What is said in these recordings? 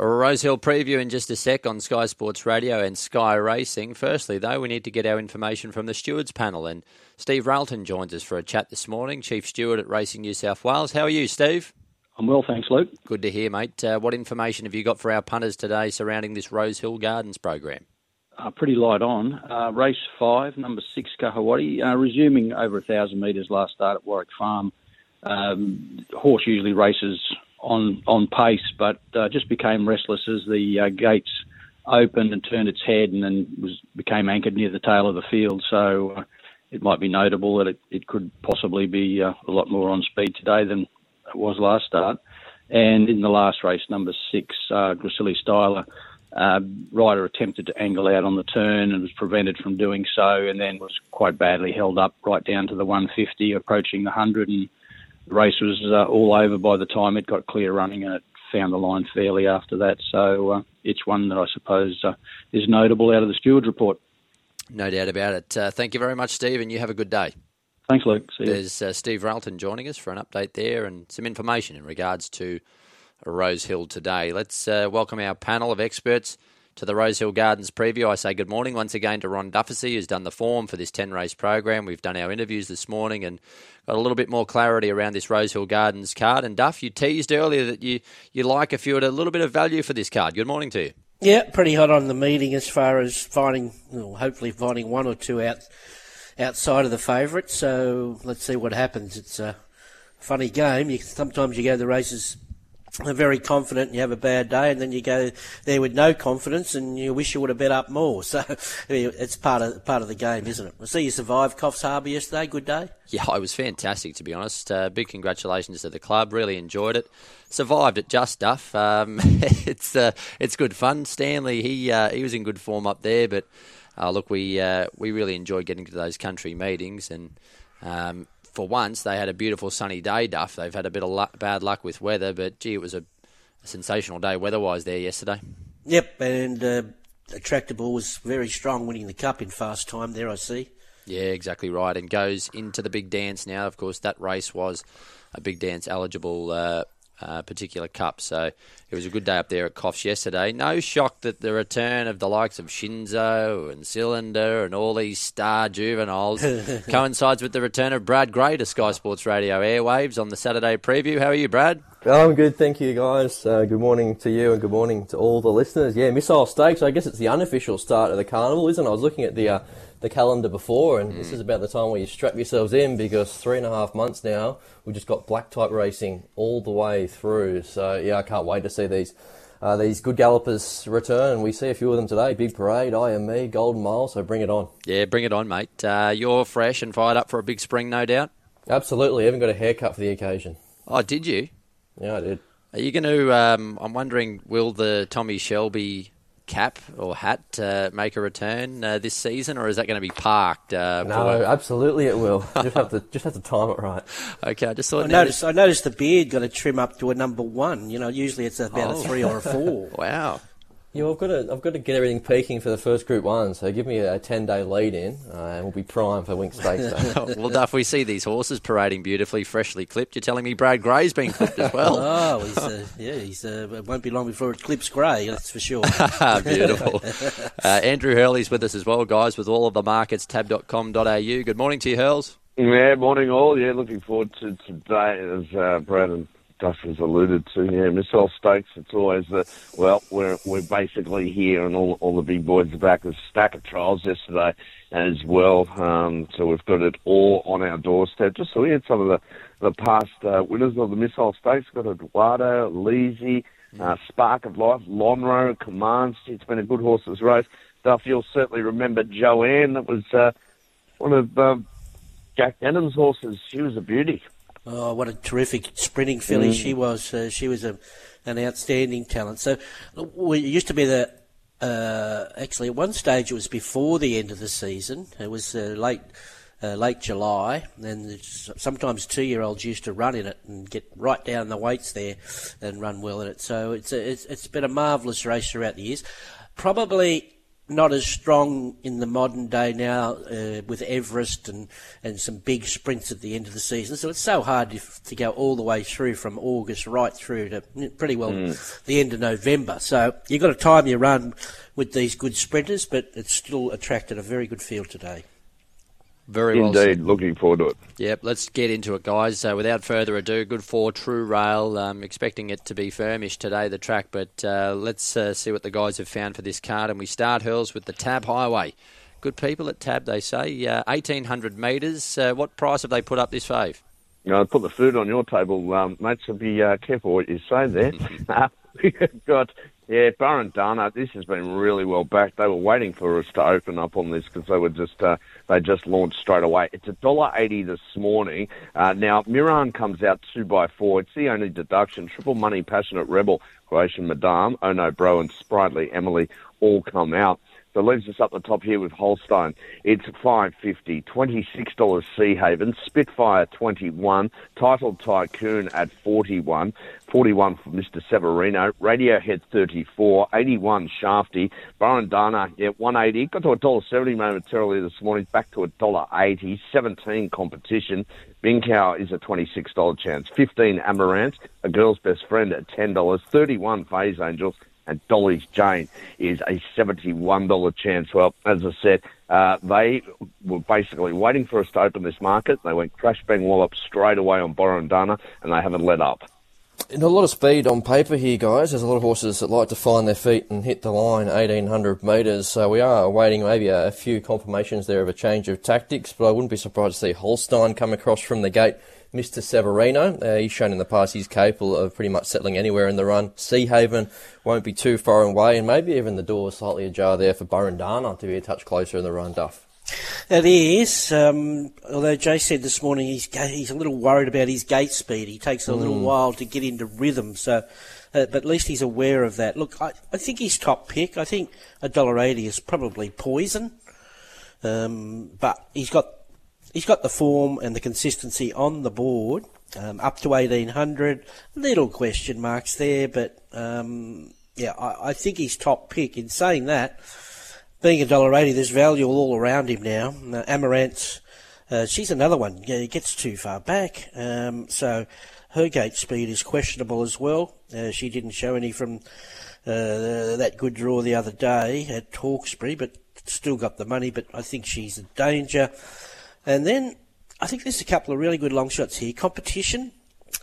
A Rosehill preview in just a sec on Sky Sports Radio and Sky Racing. Firstly, though, we need to get our information from the stewards panel, and Steve Railton joins us for a chat this morning, Chief Steward at Racing New South Wales. How are you, Steve? I'm well, thanks, Luke. Good to hear, mate. Uh, what information have you got for our punters today surrounding this Rosehill Gardens program? Uh, pretty light on. Uh, race five, number six, Kahawati, uh, resuming over a thousand metres last start at Warwick Farm. Um, horse usually races on on pace, but uh, just became restless as the uh, gates opened and turned its head, and then was became anchored near the tail of the field. So uh, it might be notable that it, it could possibly be uh, a lot more on speed today than it was last start. And in the last race, number six, uh, Styler, uh, rider attempted to angle out on the turn and was prevented from doing so, and then was quite badly held up right down to the 150, approaching the 100, and the race was uh, all over by the time it got clear running, and it found the line fairly after that. So uh, it's one that I suppose uh, is notable out of the stewards report. No doubt about it. Uh, thank you very much, Steve, and you have a good day. Thanks, Luke. See There's uh, Steve Railton joining us for an update there and some information in regards to Rosehill today. Let's uh, welcome our panel of experts to the Rosehill Gardens preview. I say good morning once again to Ron Dufficy, who's done the form for this 10 race program. We've done our interviews this morning and got a little bit more clarity around this Rosehill Gardens card. And Duff, you teased earlier that you, you like if you had a little bit of value for this card. Good morning to you. Yeah, pretty hot on the meeting as far as finding, well, hopefully finding one or two out outside of the favourite. So let's see what happens. It's a funny game. You, sometimes you go to the races are very confident and you have a bad day and then you go there with no confidence and you wish you would have bet up more. So it's part of part of the game, isn't it? I see you survived Coffs Harbour yesterday. Good day. Yeah, it was fantastic to be honest. Uh, big congratulations to the club. Really enjoyed it. Survived it just stuff. Um, it's uh, it's good fun. Stanley he uh, he was in good form up there, but uh, look, we uh, we really enjoyed getting to those country meetings and. Um, for once, they had a beautiful sunny day, Duff. They've had a bit of luck, bad luck with weather, but gee, it was a, a sensational day weather-wise there yesterday. Yep, and uh, Attractable was very strong, winning the cup in fast time. There, I see. Yeah, exactly right, and goes into the big dance now. Of course, that race was a big dance eligible uh, uh, particular cup. So it was a good day up there at Coffs yesterday. No shock that the return of the likes of Shinzo and Cylinder and all these star juveniles coincides with the return of Brad Gray to Sky Sports Radio airwaves on the Saturday preview. How are you, Brad? I'm good, thank you, guys. Uh, good morning to you and good morning to all the listeners. Yeah, Missile Stakes, I guess it's the unofficial start of the carnival, isn't it? I was looking at the. Uh, the calendar before, and mm. this is about the time where you strap yourselves in because three and a half months now, we've just got black type racing all the way through. So yeah, I can't wait to see these uh, these good gallopers return. And we see a few of them today. Big Parade, I Am Me, Golden Mile. So bring it on. Yeah, bring it on, mate. Uh, you're fresh and fired up for a big spring, no doubt. Absolutely. I even got a haircut for the occasion. Oh, did you? Yeah, I did. Are you going to? Um, I'm wondering, will the Tommy Shelby cap or hat uh, make a return uh, this season, or is that going to be parked? Uh, no, for... absolutely it will. just have to just have to time it right. Okay, I just thought. I noticed. I noticed the beard got a trim up to a number one. You know, usually it's about oh. a three or a four. wow. Yeah, well, I've got to I've got to get everything peaking for the first Group One. So give me a ten day lead in, uh, and we'll be prime for Winx Stakes. well, Duff, we see these horses parading beautifully, freshly clipped. You're telling me Brad Gray's been clipped as well? oh, he's, uh, yeah, he's uh, it won't be long before it clips Gray. That's for sure. Beautiful. Uh, Andrew Hurley's with us as well, guys, with all of the markets tab.com.au. Good morning to you, Hurls. Yeah, morning all. Yeah, looking forward to today as uh, Brad and Duff has alluded to. Yeah, Missile Stakes. It's always the well. We're we're basically here, and all all the big boys are back. There's a stack of trials yesterday as well. Um, so we've got it all on our doorstep. Just so we had some of the the past uh, winners of the Missile Stakes. We've got Eduardo, Leasy, uh, Spark of Life, Lonhro, Commands. It's been a good horses race. Duff, you'll certainly remember Joanne. That was uh, one of um, Jack Denham's horses. She was a beauty. Oh, what a terrific sprinting filly mm. she was! Uh, she was a, an outstanding talent. So, we used to be the. Uh, actually, at one stage it was before the end of the season. It was uh, late, uh, late July, and sometimes two-year-olds used to run in it and get right down the weights there and run well in it. So it's a, it's, it's been a marvellous race throughout the years. Probably not as strong in the modern day now uh, with Everest and, and some big sprints at the end of the season. So it's so hard to, to go all the way through from August right through to pretty well mm. the end of November. So you've got to time your run with these good sprinters, but it's still attracted a very good field today. Very well. Indeed, looking forward to it. Yep, let's get into it, guys. So, without further ado, good for True Rail. Um, expecting it to be firmish today, the track, but uh, let's uh, see what the guys have found for this card. And we start hurls with the Tab Highway. Good people at Tab, they say. 1,800 uh, metres. Uh, what price have they put up this fave? You know, put the food on your table, um, mate, so be uh, careful what you say there. We've got yeah, Burundana, this has been really well backed. They were waiting for us to open up on this because they were just uh, they just launched straight away. It's a dollar eighty this morning. Uh, now Miran comes out two by four. It's the only deduction. Triple Money, Passionate Rebel, Croatian Madame, Oh No Bro, and Sprightly Emily all come out. So leaves us up the top here with Holstein. It's five fifty, twenty six dollars Sea Haven, Spitfire twenty one, Titled Tycoon at forty one, forty one for Mr. Severino, Radiohead thirty four, eighty one Shafty, Burundana yeah one eighty, got to a dollar seventy momentarily this morning, back to a dollar eighty, seventeen competition. Binkow is a $26 chance. 15 Amaranth, a girl's best friend at $10. 31 Phase Angels, and Dolly's Jane is a $71 chance. Well, as I said, uh, they were basically waiting for us to open this market. They went crash bang wallop straight away on Burundana, and they haven't let up. A lot of speed on paper here, guys. There's a lot of horses that like to find their feet and hit the line 1800 metres. So we are awaiting maybe a, a few confirmations there of a change of tactics, but I wouldn't be surprised to see Holstein come across from the gate Mr. Severino. Uh, he's shown in the past he's capable of pretty much settling anywhere in the run. Sea Haven won't be too far away, and maybe even the door slightly ajar there for Burundana to be a touch closer in the run, Duff. It is. Um, although Jay said this morning he's he's a little worried about his gate speed. He takes a little mm. while to get into rhythm. So, uh, but at least he's aware of that. Look, I, I think he's top pick. I think a dollar eighty is probably poison. Um, but he's got he's got the form and the consistency on the board. Um, up to 1800, little question marks there, but um, yeah, I, I, think he's top pick. In saying that, being a dollar eighty, there's value all around him now. Uh, Amaranth, uh, she's another one. Yeah, gets too far back, um, so her gate speed is questionable as well. Uh, she didn't show any from uh, that good draw the other day at Hawkesbury, but still got the money. But I think she's a danger. And then I think there's a couple of really good long shots here. Competition.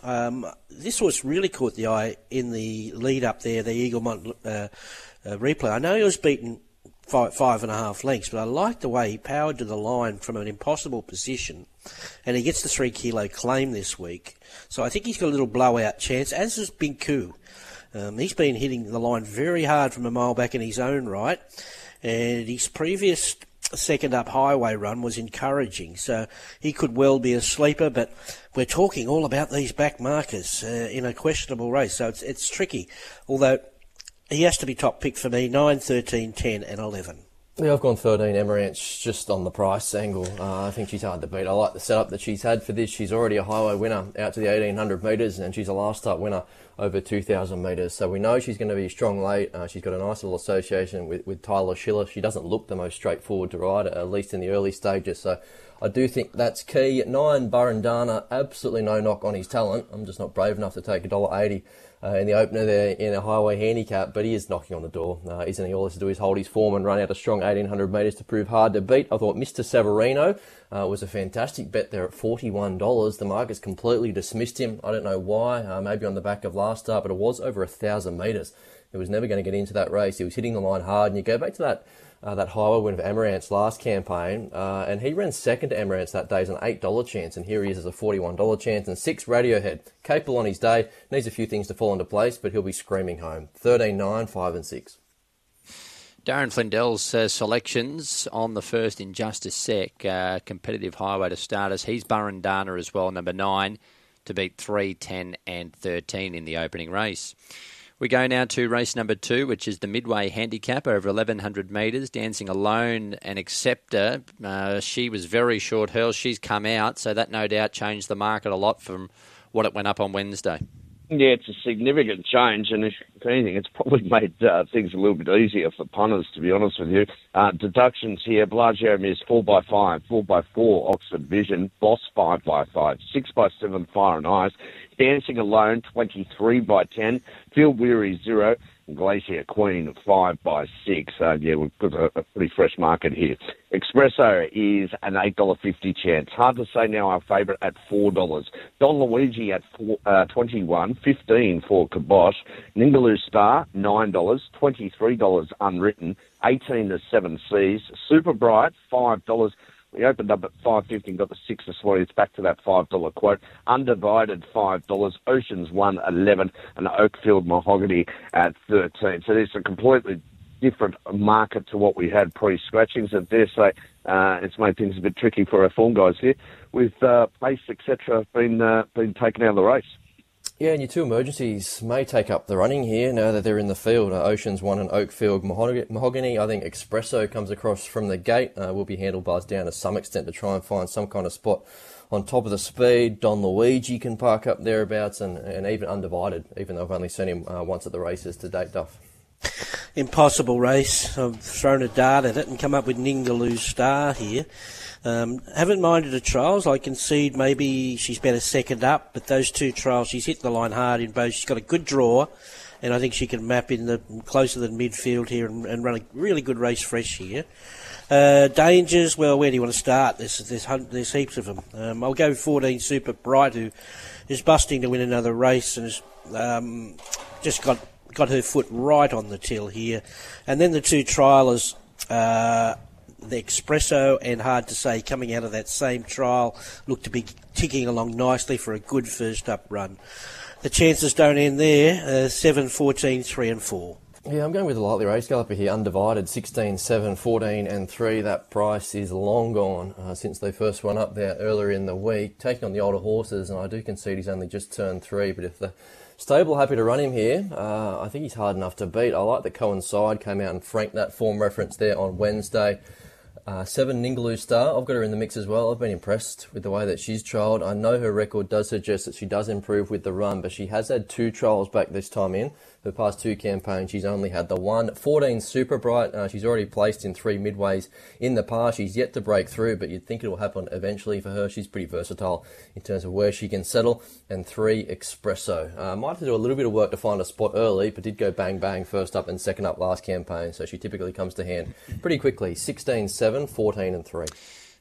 Um, this was really caught the eye in the lead up there, the Eaglemont uh, uh, replay. I know he was beaten five, five and a half lengths, but I like the way he powered to the line from an impossible position, and he gets the three kilo claim this week. So I think he's got a little blowout chance, as is Binku. Um, he's been hitting the line very hard from a mile back in his own right, and his previous second up highway run was encouraging. So he could well be a sleeper, but we're talking all about these back markers uh, in a questionable race. So it's, it's tricky. Although he has to be top pick for me 9, 13, 10, and 11. Yeah, I've gone 13 Amaranth just on the price angle. Uh, I think she's hard to beat. I like the setup that she's had for this. She's already a highway winner out to the 1800 metres, and she's a last start winner over 2,000 metres. So we know she's going to be strong late. Uh, she's got a nice little association with, with Tyler Schiller. She doesn't look the most straightforward to ride, at least in the early stages. So I do think that's key. Nine Burundana, absolutely no knock on his talent. I'm just not brave enough to take a dollar eighty uh, in the opener there in a highway handicap, but he is knocking on the door, uh, isn't he? All he has to do is hold his form and run out a strong 1800 metres to prove hard to beat. I thought Mr. Severino uh, was a fantastic bet there at $41. The market's completely dismissed him. I don't know why, uh, maybe on the back of last start, but it was over a thousand metres. He was never going to get into that race. He was hitting the line hard, and you go back to that uh, that highway win of Amaranth's last campaign, uh, and he ran second to Amaranth's that day as an $8 chance, and here he is as a $41 chance, and six Radiohead. Capable on his day, needs a few things to fall into place, but he'll be screaming home. 13 9, 5 and 6. Darren Flindell's uh, selections on the first in just a sec. Uh, competitive highway to starters. He's Burundana as well, number 9, to beat 3, 10, and 13 in the opening race. We go now to race number two, which is the Midway Handicap over 1100 metres. Dancing Alone and Acceptor. Uh, she was very short hurl. She's come out, so that no doubt changed the market a lot from what it went up on Wednesday. Yeah, it's a significant change, and if, anything, it's probably made uh, things a little bit easier for punters, to be honest with you. Uh, deductions here: Bellagio is four by five, four by four, Oxford Vision, Boss five by five, six by seven, Fire and Ice, Dancing Alone 23 by 10, Feel Weary 0, Glacier Queen 5 by 6. So, yeah, we've got a, a pretty fresh market here. Espresso is an $8.50 chance. Hard to say now our favourite at $4. Don Luigi at four, uh, 21 15 for Kibosh. Ningaloo Star, $9. $23 unwritten. 18 to 7 Seas. Super Bright, $5. He opened up at five fifty and got the six this morning. It's back to that five dollar quote. Undivided five dollars. Oceans one eleven and Oakfield Mahogany at thirteen. So there's a completely different market to what we had pre-scratchings. And this, so, uh, it's made things a bit tricky for our form guys here, with uh, pace etc. been uh, been taken out of the race. Yeah, and your two emergencies may take up the running here now that they're in the field. Uh, Oceans 1 and Oakfield Mahogany. I think Espresso comes across from the gate. Uh, will be handled by us down to some extent to try and find some kind of spot on top of the speed. Don Luigi can park up thereabouts and, and even undivided, even though I've only seen him uh, once at the races to date, Duff. Impossible race. I've thrown a dart at it and come up with Ningaloo Star here. Um, haven't minded the trials. I concede maybe she's better second up, but those two trials, she's hit the line hard in both. She's got a good draw, and I think she can map in the closer than midfield here and, and run a really good race fresh here. Uh, dangers, well, where do you want to start? There's, there's, there's heaps of them. Um, I'll go 14 Super Bright, who is busting to win another race and has um, just got got her foot right on the till here. And then the two trialers, uh, the Espresso and Hard to Say coming out of that same trial look to be ticking along nicely for a good first up run. The chances don't end there. Uh, 7, 14, 3 and 4. Yeah, I'm going with the lightly race galloper here, undivided 16, 7, 14 and 3. That price is long gone uh, since they first went up there earlier in the week, taking on the older horses, and I do concede he's only just turned 3, but if the stable happy to run him here, uh, I think he's hard enough to beat. I like that Coincide came out and franked that form reference there on Wednesday. Uh, seven Ningaloo Star, I've got her in the mix as well. I've been impressed with the way that she's trialled. I know her record does suggest that she does improve with the run, but she has had two trials back this time in the past two campaigns, she's only had the one. 14 Super Bright, uh, she's already placed in three midways in the past. She's yet to break through, but you'd think it will happen eventually for her. She's pretty versatile in terms of where she can settle. And three Espresso. Uh, might have to do a little bit of work to find a spot early, but did go bang bang first up and second up last campaign, so she typically comes to hand pretty quickly. 16 7, 14 and 3.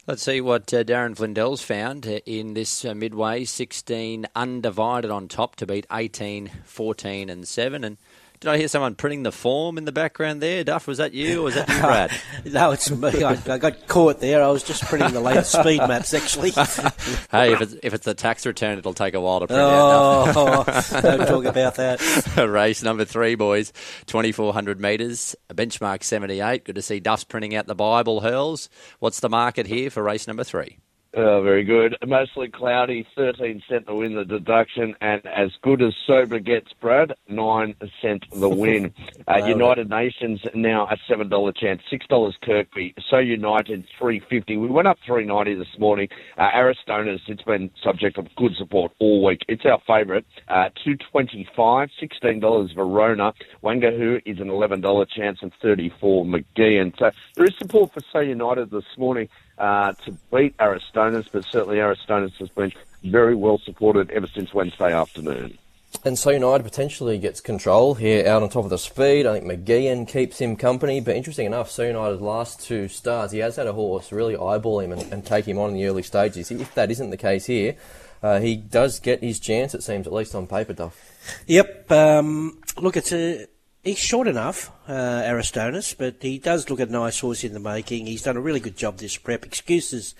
Let's see what uh, Darren Flindell's found uh, in this uh, midway. 16 undivided on top to beat 18, 14 and 7. And did I hear someone printing the form in the background there? Duff, was that you or was that you, Brad? no, it's me. I, I, got caught there. I was just printing the latest speed maps, actually. hey, if it's, if it's a tax return, it'll take a while to print oh, out. Oh, don't talk about that. Race number three, boys. 2,400 metres, benchmark 78. Good to see Duff's printing out the Bible hurls. What's the market here for race number three? Oh, very good. Mostly cloudy, 13 cent to win the deduction, and as good as sober gets, Brad, 9 cent the win. uh, United Nations now a $7 chance, $6 Kirkby, So United 350 We went up 390 this morning. Uh, Aristonas, it's been subject of good support all week. It's our favourite, uh, 225 $16 Verona. Wangahu is an $11 chance and 34 McGee. And So there is support for So United this morning uh, to beat Aristonas, but certainly Aristonas has been very well supported ever since Wednesday afternoon. And so United potentially gets control here out on top of the speed. I think McGeehan keeps him company. But interesting enough, so United's last two starts, he has had a horse really eyeball him and, and take him on in the early stages. If that isn't the case here, uh, he does get his chance, it seems, at least on paper, Duff. Yep. Um, look, it's a he's short enough, uh, Aristonas, but he does look a nice horse in the making. He's done a really good job this prep. Excuses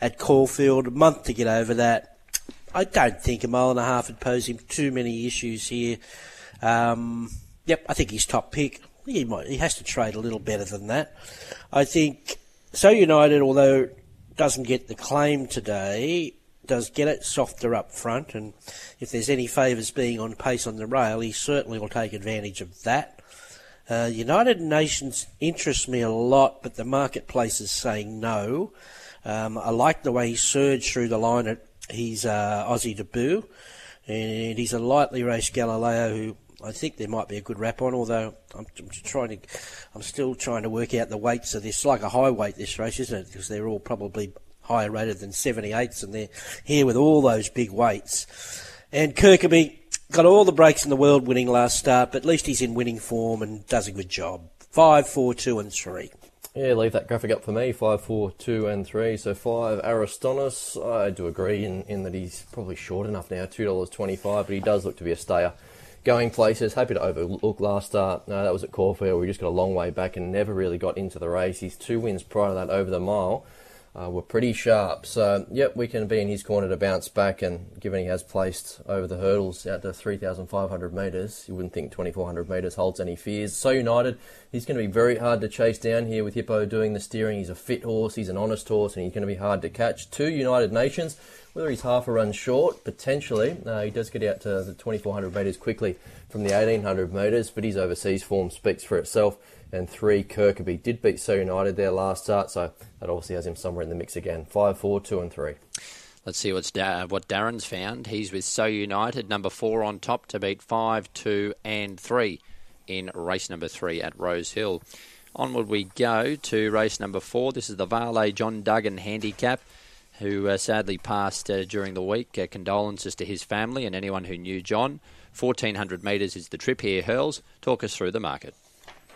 at Caulfield, a month to get over that. I don't think a mile and a half would pose him too many issues here. Um, yep, I think he's top pick. He might, he has to trade a little better than that. I think So United, although doesn't get the claim today, does get it softer up front, and if there's any favours being on pace on the rail, he certainly will take advantage of that. Uh, United Nations interests me a lot, but the marketplace is saying no. Um, I like the way he surged through the line at his uh, Aussie debut. and he's a lightly raced Galileo who I think there might be a good wrap on. Although I'm, trying to, I'm still trying to work out the weights of this. It's like a high weight this race, isn't it? Because they're all probably higher rated than 78s, and they're here with all those big weights. And Kirkaby got all the breaks in the world winning last start, but at least he's in winning form and does a good job. Five, four, two, and three. Yeah, leave that graphic up for me. Five, four, two, and three. So five, Aristonis. I do agree in, in that he's probably short enough now, two dollars twenty-five, but he does look to be a stayer. Going places, happy to overlook last start. No, that was at Caulfield. We just got a long way back and never really got into the race. He's two wins prior to that over the mile uh, were pretty sharp. So, yep, we can be in his corner to bounce back. And given he has placed over the hurdles out to 3,500 metres, you wouldn't think 2,400 metres holds any fears. So United, he's going to be very hard to chase down here with Hippo doing the steering. He's a fit horse, he's an honest horse, and he's going to be hard to catch. Two United Nations, whether he's half a run short, potentially, uh, he does get out to the 2,400 metres quickly from the 1,800 metres, but his overseas form speaks for itself and three Kirkaby did beat So United their last start, so that obviously has him somewhere in the mix again. Five, four, two, and three. Let's see what's da- what Darren's found. He's with So United, number four on top to beat five, two, and three in race number three at Rosehill. Onward we go to race number four. This is the Vale John Duggan handicap, who uh, sadly passed uh, during the week. Uh, condolences to his family and anyone who knew John. 1400 metres is the trip here, Hurls. Talk us through the market.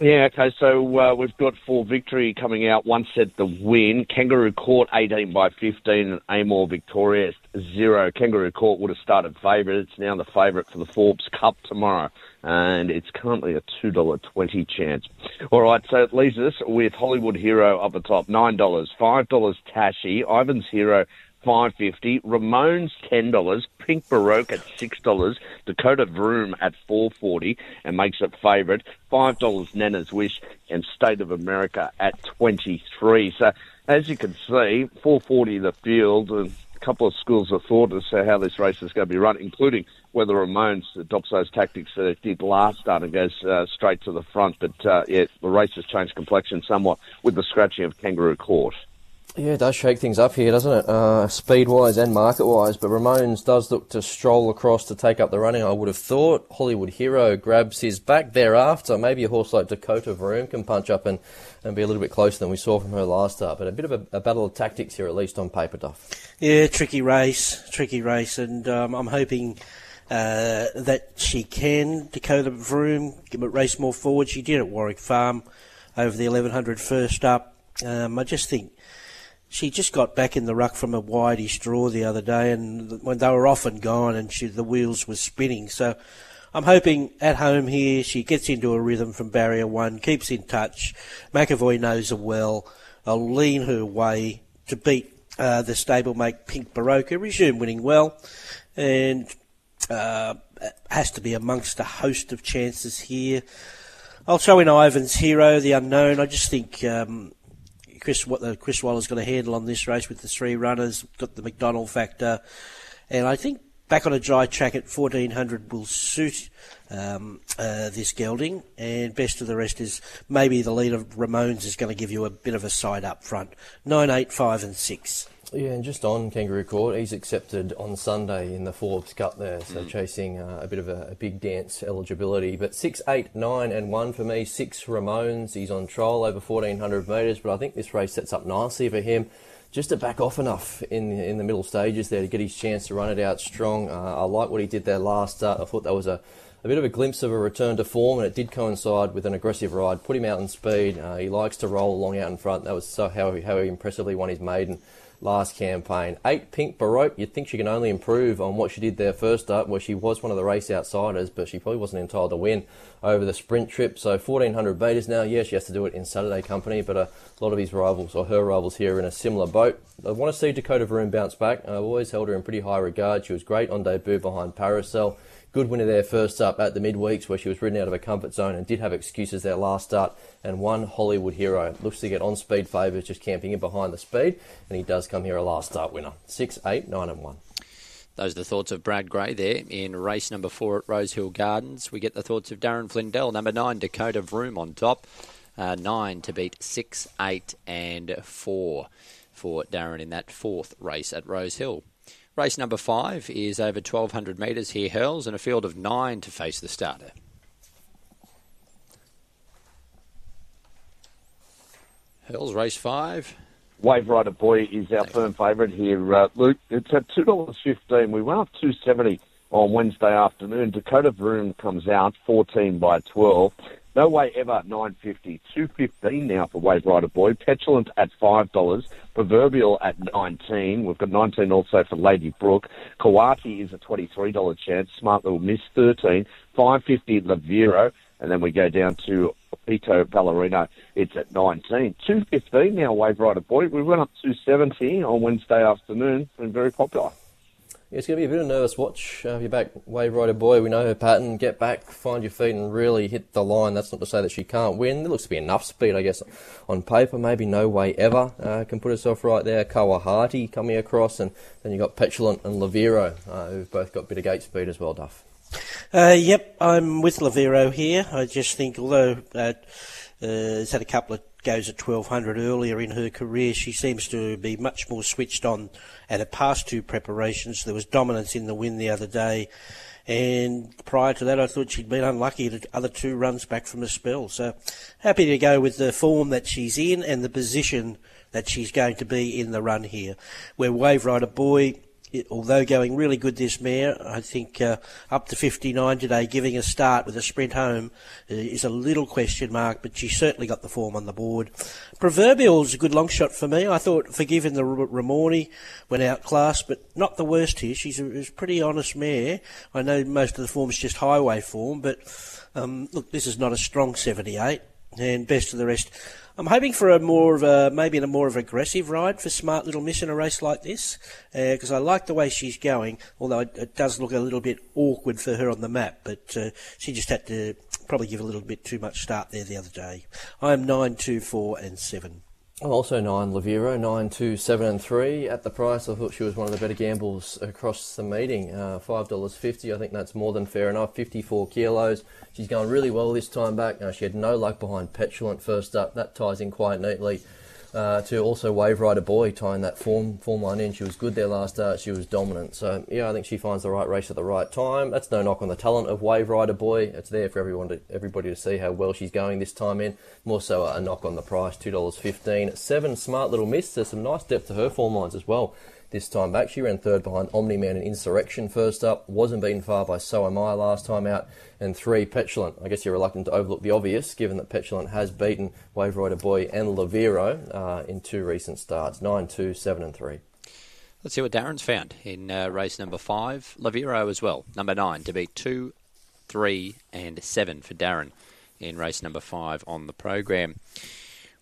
Yeah, okay, so uh, we've got four victory coming out, one set the win. Kangaroo Court 18 by 15 and Amor Victorious 0. Kangaroo Court would have started favourite. It's now the favourite for the Forbes Cup tomorrow, and it's currently a $2.20 chance. All right, so it leaves us with Hollywood Hero up the top, $9. $5 Tashi, Ivan's Hero five fifty. Ramones ten dollars. Pink Baroque at six dollars. Dakota Vroom at four forty and makes it favourite. Five dollars Nana's Wish and State of America at twenty three. So as you can see, four forty the field and a couple of schools of thought as to how this race is going to be run, including whether Ramones adopts those tactics that it did last start and goes uh, straight to the front. But uh, yeah, the race has changed complexion somewhat with the scratching of Kangaroo Court. Yeah, it does shake things up here, doesn't it? Uh, speed wise and market wise. But Ramones does look to stroll across to take up the running, I would have thought. Hollywood Hero grabs his back thereafter. Maybe a horse like Dakota Vroom can punch up and, and be a little bit closer than we saw from her last start. But a bit of a, a battle of tactics here, at least on paper, Duff. Yeah, tricky race, tricky race. And um, I'm hoping. Uh, that she can, Dakota Vroom, race more forward. She did at Warwick Farm over the 1100 first up. Um, I just think she just got back in the ruck from a wideish draw the other day, and when they were off and gone, and she, the wheels were spinning. So I'm hoping at home here she gets into a rhythm from barrier one, keeps in touch. McEvoy knows her well. I'll lean her way to beat uh, the stablemate Pink Baroque, resume winning well, and uh, has to be amongst a host of chances here. I'll throw in Ivan's hero, the unknown. I just think um, Chris what uh, the Chris Waller's got a handle on this race with the three runners, got the McDonald factor, and I think back on a dry track at 1400 will suit um, uh, this gelding. And best of the rest is maybe the lead of Ramones is going to give you a bit of a side up front. Nine, eight, five, and six. Yeah, and just on Kangaroo Court, he's accepted on Sunday in the Forbes Cup there, so mm. chasing uh, a bit of a, a, big dance eligibility. But six, eight, nine, and one for me. Six Ramones. He's on trial over 1400 metres, but I think this race sets up nicely for him. Just to back off enough in in the middle stages there to get his chance to run it out strong. Uh, I like what he did there last start. I thought that was a a bit of a glimpse of a return to form, and it did coincide with an aggressive ride. Put him out in speed. Uh, he likes to roll along out in front. That was so how, how he impressively won his maiden last campaign. Eight Pink Baroque, you'd think she can only improve on what she did there first up, where she was one of the race outsiders, but she probably wasn't entitled to win over the sprint trip. So 1400 metres now, yeah, she has to do it in Saturday company, but a lot of his rivals, or her rivals here, are in a similar boat. I want to see Dakota Vroom bounce back. I've always held her in pretty high regard. She was great on debut behind Paracel. Good winner there first up at the midweeks where she was ridden out of her comfort zone and did have excuses there last start. And one Hollywood hero looks to get on speed favours, just camping in behind the speed, and he does come here a last start winner. Six, eight, nine, and one. Those are the thoughts of Brad Gray there in race number four at Rosehill Gardens. We get the thoughts of Darren Flindell, number nine, Dakota Vroom on top. Uh, nine to beat six, eight, and four for Darren in that fourth race at Rosehill. Race number five is over 1,200 metres here, Hurls, and a field of nine to face the starter. Hurls, race five. Wave Rider Boy is our firm favourite here, uh, Luke. It's at two dollars fifteen. We went up two seventy on Wednesday afternoon. Dakota Vroom comes out fourteen by twelve. No way ever nine fifty. Two fifteen now for Wave Rider Boy. Petulant at five dollars. Proverbial at nineteen. We've got nineteen also for Lady Brook. Kawati is a twenty three dollar chance. Smart Little Miss thirteen. Five fifty Lavero. And then we go down to Pito Ballerino. It's at 19. 215 now, Wave Rider Boy. We went up 270 on Wednesday afternoon. Been very popular. It's going to be a bit of a nervous watch. Uh, you're back, Wave Rider Boy. We know her pattern. Get back, find your feet, and really hit the line. That's not to say that she can't win. There looks to be enough speed, I guess, on paper. Maybe no way ever uh, can put herself right there. Kawahati coming across, and then you've got Petulant and Lavero, uh, who've both got a bit of gate speed as well, Duff. Uh, yep, I'm with Lavero here. I just think, although uh, uh, has had a couple of goes at 1200 earlier in her career, she seems to be much more switched on at her past two preparations. There was dominance in the win the other day, and prior to that, I thought she'd been unlucky at the other two runs back from a spell. So happy to go with the form that she's in and the position that she's going to be in the run here. Where Wave Rider Boy it, although going really good this mare, I think uh, up to 59 today, giving a start with a sprint home uh, is a little question mark, but she certainly got the form on the board. Proverbial's a good long shot for me. I thought forgiving the Ramornie went out class, but not the worst here. She's a, a pretty honest mare. I know most of the form is just highway form, but um, look, this is not a strong 78, and best of the rest. I'm hoping for a more of a maybe a more of aggressive ride for Smart Little Miss in a race like this because uh, I like the way she's going. Although it, it, does look a little bit awkward for her on the map, but uh, she just had to probably give a little bit too much start there the other day. I'm nine, two, four, and seven. Also nine Lavero, nine, two, seven, and three at the price. I thought she was one of the better gambles across the meeting. Uh, Five dollars fifty. I think that's more than fair enough. Fifty-four kilos. She's going really well this time back. Uh, she had no luck behind Petulant first up. That ties in quite neatly. Uh, to also Wave Rider Boy tying that form form line in. She was good there last start. She was dominant. So yeah, I think she finds the right race at the right time. That's no knock on the talent of Wave Rider Boy. It's there for everyone to everybody to see how well she's going this time in. More so a knock on the price, two dollars fifteen. Seven smart little miss. There's some nice depth to her form lines as well this time back. She ran third behind Omni Man and Insurrection first up. Wasn't beaten far by So Am I last time out. And three, Petulant. I guess you're reluctant to overlook the obvious, given that Petulant has beaten Wave Rider Boy and Lavero uh, in two recent starts 9 2, 7 and 3. Let's see what Darren's found in uh, race number five. Lavero as well, number nine, to beat two, three, and seven for Darren in race number five on the program.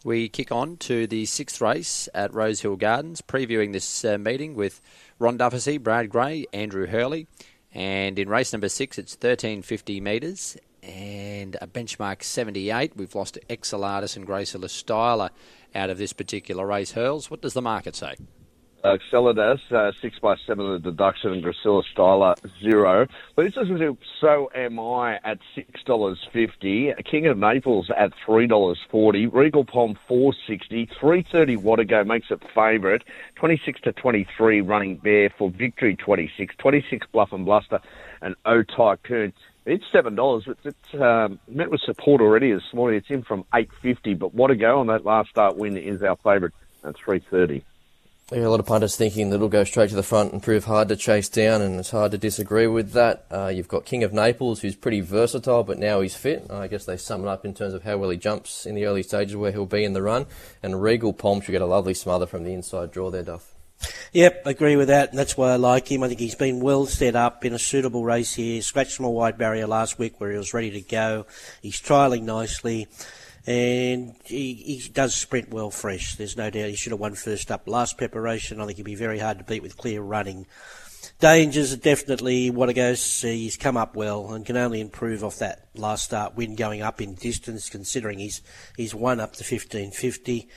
We kick on to the sixth race at Rosehill Gardens, previewing this uh, meeting with Ron Dufficy, Brad Gray, Andrew Hurley. And in race number six, it's 1350 metres and a benchmark 78. We've lost Exelardis and Gracila Styler out of this particular race. Hurls, what does the market say? Uh, uh, 6 by 7 the deduction, and Gracilla Styler, 0. But this is So Am I at $6.50, King of Naples at $3.40, Regal Palm 460 330 Watergo makes it favourite, 26 to 23 running bear for victory 26, 26 Bluff and Bluster, and O Tycoon. It's seven dollars. It's, it's um, met with support already this morning. It's in from eight fifty, but what a go on that last start win is our favourite at three thirty. Yeah, a lot of punters thinking that it'll go straight to the front and prove hard to chase down, and it's hard to disagree with that. Uh, you've got King of Naples, who's pretty versatile, but now he's fit. I guess they sum it up in terms of how well he jumps in the early stages where he'll be in the run. And Regal Palm should get a lovely smother from the inside draw there, Duff. Yep, agree with that, and that's why I like him. I think he's been well set up in a suitable race here. Scratched from a wide barrier last week where he was ready to go. He's trialling nicely and he, he does sprint well fresh. There's no doubt he should have won first up. Last preparation, I think he'd be very hard to beat with clear running. Dangers are definitely what it goes. He's come up well and can only improve off that last start win going up in distance, considering he's he's won up to 1550.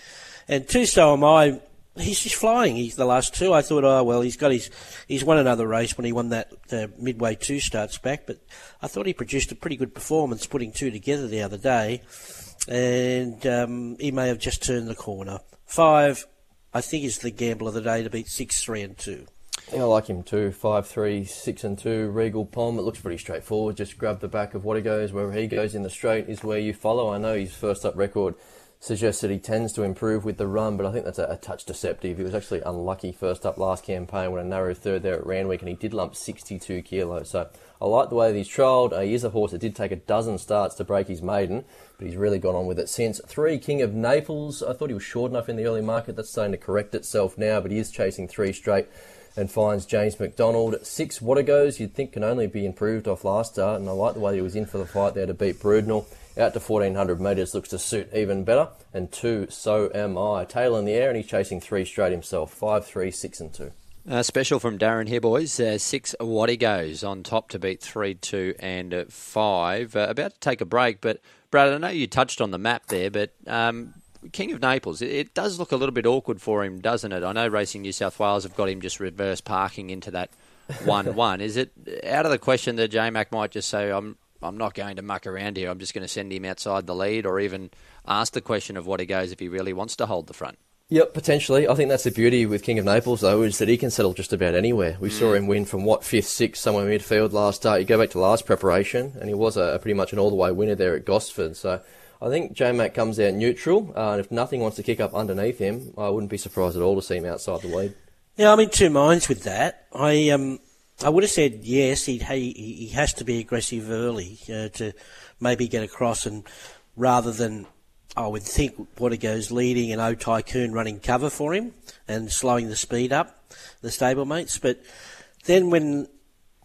And two so am I. He's just flying. He's the last two. I thought, oh well, he's got his he's won another race when he won that uh, midway two starts back. But I thought he produced a pretty good performance putting two together the other day and um, he may have just turned the corner. Five, I think, is the gamble of the day to beat six, three, and two. Yeah, I like him too. Five, three, six, and two. Regal Palm. It looks pretty straightforward. Just grab the back of what he goes. Wherever he goes in the straight is where you follow. I know his first up record suggests that he tends to improve with the run, but I think that's a, a, touch deceptive. He was actually unlucky first up last campaign when a narrow third there at Randwick, and he did lump 62 kilos. So I like the way that he's trialled. Uh, he is a horse that did take a dozen starts to break his maiden, but he's really gone on with it since. Three, King of Naples. I thought he was short enough in the early market. That's starting to correct itself now, but he is chasing three straight and finds James McDonald. Six, Water goes, you'd think can only be improved off last start, and I like the way he was in for the fight there to beat Brudenell out to 1400 metres looks to suit even better. And two, so am I. Tail in the air, and he's chasing three straight himself. Five, three, six, and two. Uh, special from Darren here, boys. Uh, six, what he goes on top to beat three, two, and uh, five. Uh, about to take a break, but Brad, I know you touched on the map there, but um, King of Naples, it, it, does look a little bit awkward for him, doesn't it? I know Racing New South Wales have got him just reverse parking into that one-one. Is it out of the question that J Mac might just say, "I'm I'm not going to muck around here. I'm just going to send him outside the lead, or even ask the question of what he goes if he really wants to hold the front. Yep, potentially. I think that's the beauty with King of Naples, though, is that he can settle just about anywhere. We mm. saw him win from what fifth, sixth, somewhere midfield last start. You go back to last preparation, and he was a, a pretty much an all-the-way winner there at Gosford. So I think J Mac comes out neutral, uh, and if nothing wants to kick up underneath him, I wouldn't be surprised at all to see him outside the lead. Yeah, I'm in two minds with that. I um, I would have said yes. He he has to be aggressive early uh, to maybe get across, and rather than I would think goes leading and O Tycoon running cover for him and slowing the speed up, the stablemates. But then when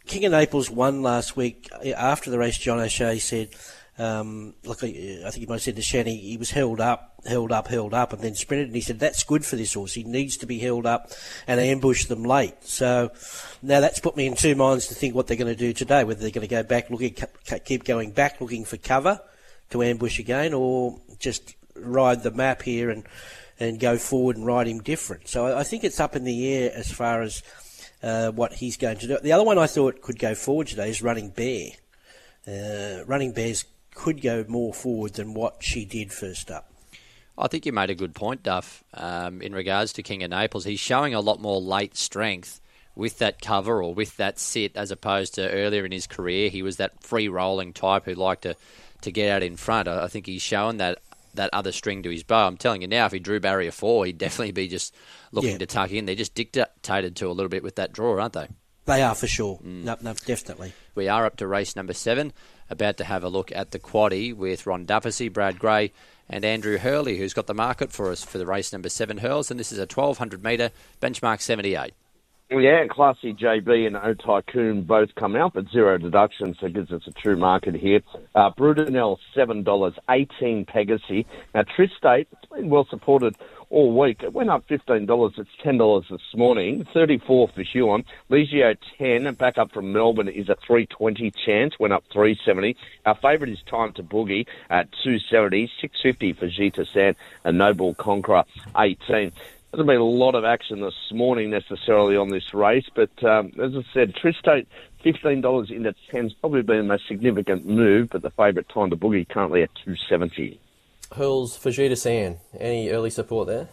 King of Naples won last week after the race, John O'Shea said um, I, I, think you might have said to Shanny, he was held up, held up, held up, and then sprinted. And he said that's good for this horse. He needs to be held up and ambush them late. So now that's put me in two minds to think what they're going to do today. Whether they're going to go back looking, keep going back looking for cover to ambush again, or just ride the map here and and go forward and ride him different. So I, think it's up in the air as far as uh, what he's going to do. The other one I thought could go forward today is Running Bear. Uh, running Bear's could go more forward than what she did first up. I think you made a good point, Duff, um, in regards to King of Naples. He's showing a lot more late strength with that cover or with that sit as opposed to earlier in his career. He was that free rolling type who liked to, to get out in front. I, I think he's shown that that other string to his bow. I'm telling you now, if he drew barrier four, he'd definitely be just looking yeah. to tuck in. They're just dictated to a little bit with that draw, aren't they? They are for sure. Mm. No, no, definitely. We are up to race number seven about to have a look at the quaddy with Ron Dufficy, Brad Gray, and Andrew Hurley, who's got the market for us for the race number seven hurls, and this is a 1200 metre benchmark 78. Yeah, Classy JB and O Tycoon both come out, but zero deduction, so it gives us a true market here. Uh, Brudenell, $7, 18 Pegasus. Now, Tristate, it's been well supported all week. It went up $15. It's $10 this morning. 34 for Huon. Legio 10, back up from Melbourne, is a 320 chance. Went up 370. Our favourite is Time to Boogie at 270. 650 for Gita San and Noble Conqueror 18 hasn't been a lot of action this morning necessarily on this race, but um, as I said, Tristate fifteen dollars into ten's probably been the most significant move, but the favourite time to boogie currently at two seventy. Hurls Fajita San. Any early support there?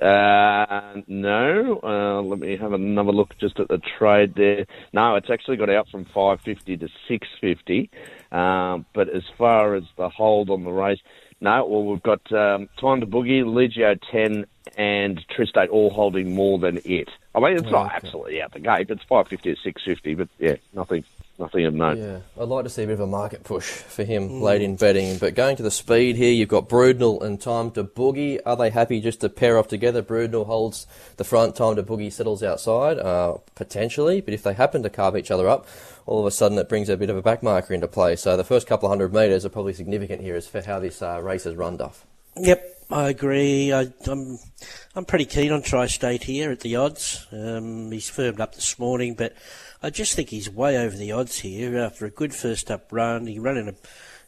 Uh, no. Uh, let me have another look just at the trade there. No, it's actually got out from 550 to 650. Um, but as far as the hold on the race, no. Well, we've got um, Time to Boogie, Legio 10, and Tristate all holding more than it. I mean, it's oh, not okay. absolutely out the gate. It's 550 or 650, but yeah, nothing nothing of note. Yeah, I'd like to see a bit of a market push for him mm. late in betting. But going to the speed here, you've got Brudenell and Time to Boogie. Are they happy just to pair off together? Brudenell holds the front, Time to Boogie settles outside, uh, potentially. But if they happen to carve each other up, all of a sudden it brings a bit of a backmarker into play. So the first couple of hundred metres are probably significant here as for how this uh, race is run, Duff. Yep, I agree. I, am I'm, I'm pretty keen on Tri-State here at the odds. Um, he's firmed up this morning, but I just think he's way over the odds here after a good first up run. He ran in a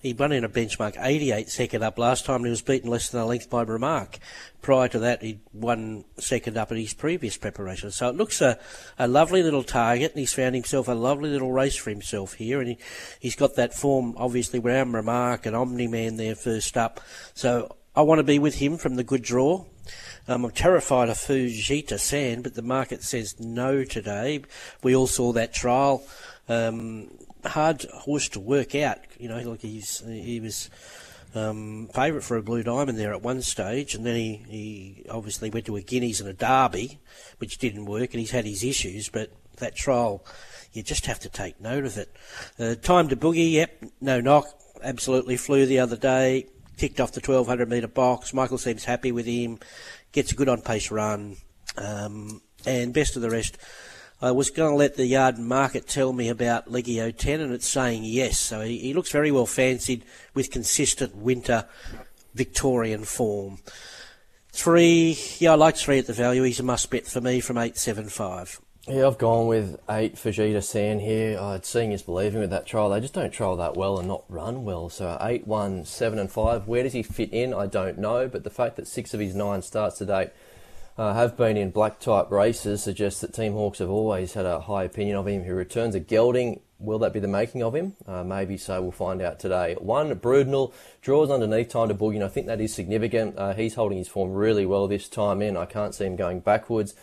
he won in a benchmark 88 second up last time and he was beaten less than a length by Remark. Prior to that, he'd won second up in his previous preparation. So it looks a, a lovely little target and he's found himself a lovely little race for himself here and he, he's got that form obviously around Remark and Omni Man there first up. So I want to be with him from the good draw. Um, I'm terrified of Fujita San, but the market says no today. We all saw that trial. Um, hard horse to work out. You know, like he's he was um, favourite for a blue diamond there at one stage, and then he, he obviously went to a Guineas and a Derby, which didn't work, and he's had his issues. But that trial, you just have to take note of it. Uh, time to boogie, yep, no knock, absolutely flew the other day. Ticked off the 1200 metre box. Michael seems happy with him. Gets a good on pace run. Um, and best of the rest, I was going to let the yard market tell me about Legio 10, and it's saying yes. So he, he looks very well fancied with consistent winter Victorian form. Three, yeah, I like three at the value. He's a must bet for me from 875. Yeah, I've gone with eight Fujita San here. I'd seeing is believing with that trial. They just don't trial that well and not run well. So eight, one, seven, and five. Where does he fit in? I don't know. But the fact that six of his nine starts to date uh, have been in black type races suggests that Team Hawkes have always had a high opinion of him. He returns a gelding. Will that be the making of him? Uh, maybe so. We'll find out today. One, Brudenell draws underneath time to boogie, and I think that is significant. Uh, he's holding his form really well this time in. I can't see him going backwards.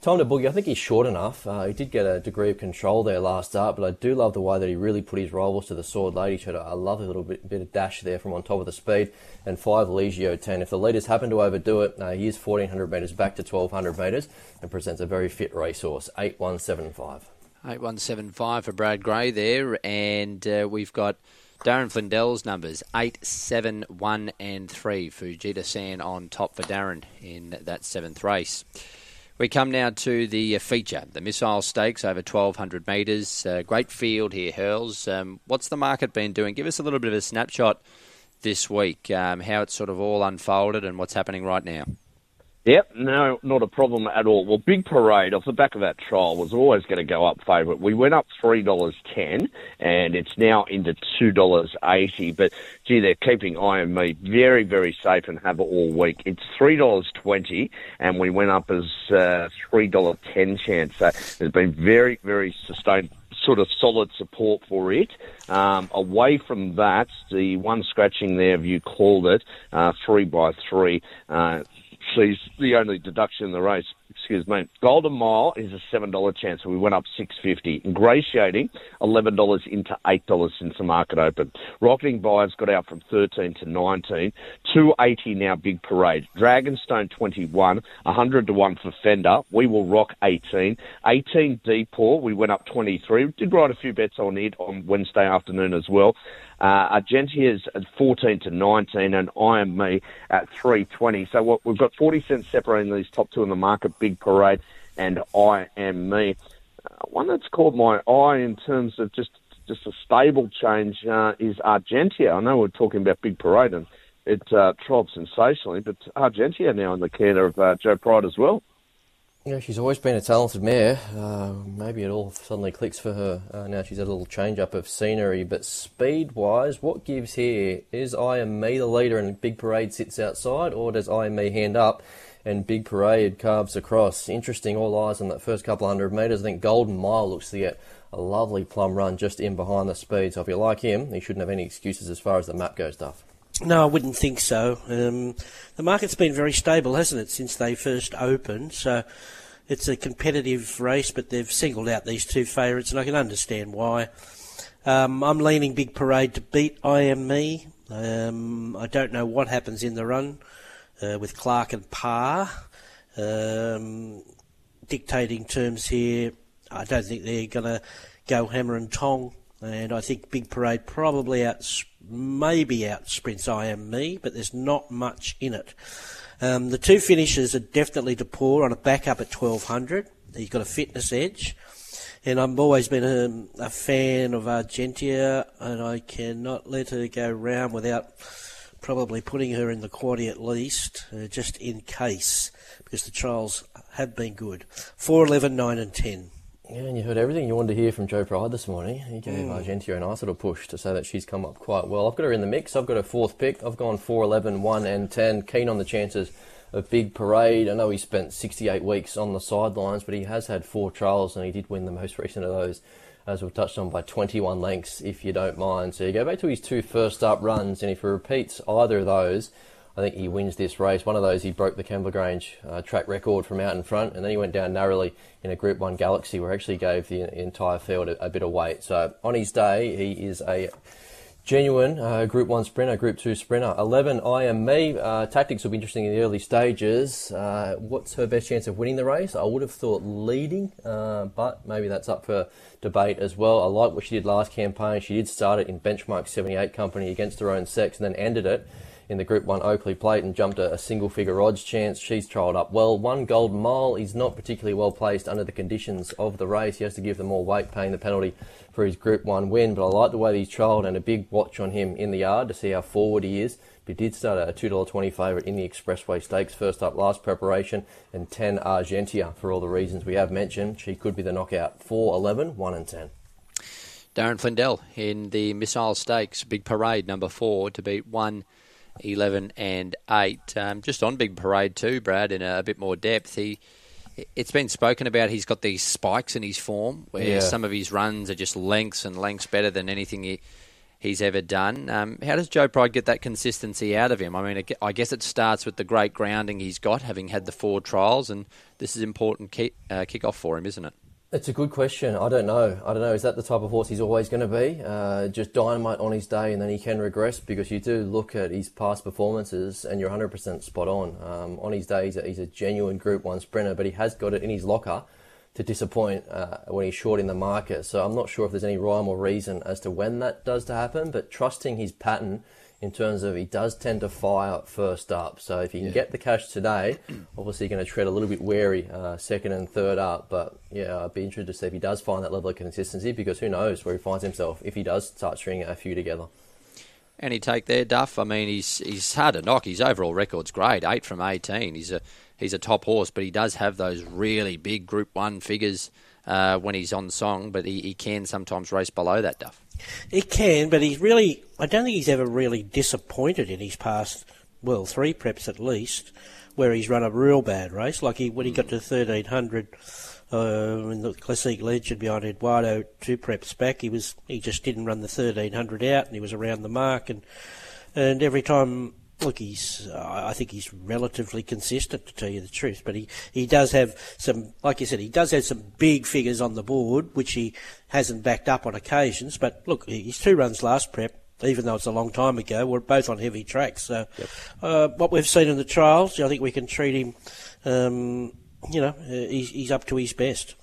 Time to boogie. I think he's short enough. Uh, he did get a degree of control there last start, but I do love the way that he really put his rivals to the sword. Lady showed a lovely little bit, bit of dash there from on top of the speed. And five Legio 10. If the leaders happen to overdo it, uh, he is 1400 metres back to 1200 metres and presents a very fit racehorse. 8175. 8175 for Brad Gray there. And uh, we've got Darren Flindell's numbers 8, 7, 1, and 3. Fujita San on top for Darren in that seventh race. We come now to the uh, feature, the Missile Stakes over 1,200 metres. Uh, great field here, Hurls. Um, what's the market been doing? Give us a little bit of a snapshot this week, um, how it's sort of all unfolded and what's happening right now. Yep, no, not a problem at all. Well, Big Parade off the back of that trial was always going to go up favourite. We went up three dollars ten, and it's now into two dollars eighty. But gee, they're keeping IME very, very safe and have it all week. It's three dollars twenty, and we went up as uh, three dollar ten chance. So there's been very, very sustained sort of solid support for it. Um, away from that, the one scratching there, you called it, uh, three by three. Uh, sees the only deduction in the race. Excuse me. Golden Mile is a seven dollar chance, so we went up six fifty. Ingratiating eleven dollars into eight dollars since the market opened. Rocketing buyers got out from thirteen to nineteen. Two eighty now. Big Parade. Dragonstone twenty one. hundred to one for Fender. We will rock eighteen. Eighteen Depot. We went up twenty three. Did write a few bets on it on Wednesday afternoon as well. Uh, Argentia's at 14 to 19 and I am me at 320. So what, we've got 40 cents separating these top two in the market, Big Parade and I am me. Uh, one that's caught my eye in terms of just just a stable change uh, is Argentia. I know we're talking about Big Parade and it uh, trod sensationally, but Argentia now in the care of uh, Joe Pride as well. Yeah, she's always been a talented mare. Uh, maybe it all suddenly clicks for her. Uh, now she's had a little change up of scenery, but speed wise, what gives here? Is I am me the leader and Big Parade sits outside, or does I am me hand up and Big Parade carves across? Interesting, all eyes on that first couple of hundred metres. I think Golden Mile looks to get a lovely plum run just in behind the speed. So if you like him, he shouldn't have any excuses as far as the map goes, Duff. No, I wouldn't think so. Um, the market's been very stable, hasn't it, since they first opened? So it's a competitive race, but they've singled out these two favourites, and I can understand why. Um, I'm leaning Big Parade to beat I Am Me. Um, I don't know what happens in the run uh, with Clark and Parr um, dictating terms here. I don't think they're going to go hammer and tong, and I think Big Parade probably out maybe out sprints I am me, but there's not much in it. Um, the two finishes are definitely to pour on a back up at 1200. He's got a fitness edge. And I've always been a, a fan of Argentia, and I cannot let her go round without probably putting her in the quaddy at least, uh, just in case, because the trials have been good. 4, 11, 9, and 10. Yeah, and you heard everything you wanted to hear from Joe Pride this morning. He gave mm. Argentia a nice little push to say that she's come up quite well. I've got her in the mix. I've got a fourth pick. I've gone 4, 11, 1, and 10. Keen on the chances of Big Parade. I know he spent 68 weeks on the sidelines, but he has had four trials and he did win the most recent of those, as we've touched on, by 21 lengths, if you don't mind. So you go back to his two first up runs, and if he repeats either of those, I think he wins this race. One of those, he broke the Kembla Grange uh, track record from out in front, and then he went down narrowly in a Group 1 Galaxy where he actually gave the entire field a, a bit of weight. So on his day, he is a genuine uh, Group 1 sprinter, Group 2 sprinter. 11, I am me. Uh, tactics will be interesting in the early stages. Uh, what's her best chance of winning the race? I would have thought leading, uh, but maybe that's up for debate as well. I like what she did last campaign. She did start it in Benchmark 78 company against her own sex and then ended it in the Group 1 Oakleigh Plate and jumped a, a single figure odds chance. She's trialled up well. One Golden Mile is not particularly well placed under the conditions of the race. He has to give them more weight, paying the penalty for his Group 1 win. But I like the way he's trialled and a big watch on him in the yard to see how forward he is. He did start a $2.20 favourite in the Expressway Stakes, first up last preparation, and 10 Argentia for all the reasons we have mentioned. She could be the knockout. 4, 11, 1 and 10. Darren Flindell in the Missile Stakes, big parade number four to beat one 11 and 8. Um, just on Big Parade too, Brad, in a, a, bit more depth. He, it's been spoken about. He's got these spikes in his form where yeah. some of his runs are just lengths and lengths better than anything he, he's ever done. Um, how does Joe Pride get that consistency out of him? I mean, I guess it starts with the great grounding he's got, having had the four trials, and this is important kick, uh, kick off for him, isn't it? It's a good question. I don't know. I don't know. Is that the type of horse he's always going to be? Uh, just dynamite on his day and then he can regress because you do look at his past performances and you're 100% spot on. Um, on his day, he's a, he's a, genuine Group 1 sprinter, but he has got it in his locker to disappoint uh, when he's short in the market. So I'm not sure if there's any rhyme or reason as to when that does to happen, but trusting his pattern in terms of he does tend to fire first up. So if you can yeah. get the cash today, obviously you're going to tread a little bit wary uh, second and third up. But yeah, I'd be interested to see if he does find that level of consistency because who knows where he finds himself if he does start stringing a few together. Any take there, Duff? I mean, he's he's hard to knock. His overall record's great, eight from eighteen. He's a he's a top horse, but he does have those really big Group One figures uh, when he's on song. But he, he can sometimes race below that, Duff. He can, but he's really, I don't think he's ever really disappointed in his past, well, three preps at least, where he's run a real bad race. Like he, when he got to 1300 uh, in the Classic Legend behind Eduardo two preps back, he was he just didn't run the 1300 out and he was around the mark. And, and every time look, he's uh, I think he's relatively consistent to tell you the truth, but he, he does have some, like you said, he does have some big figures on the board, which he hasn't backed up on occasions. But look, his two runs last prep, even though it's a long time ago, were both on heavy tracks. So yep. uh, what we've seen in the trials, I think we can treat him, um, you know, uh, he's, he's up to his best.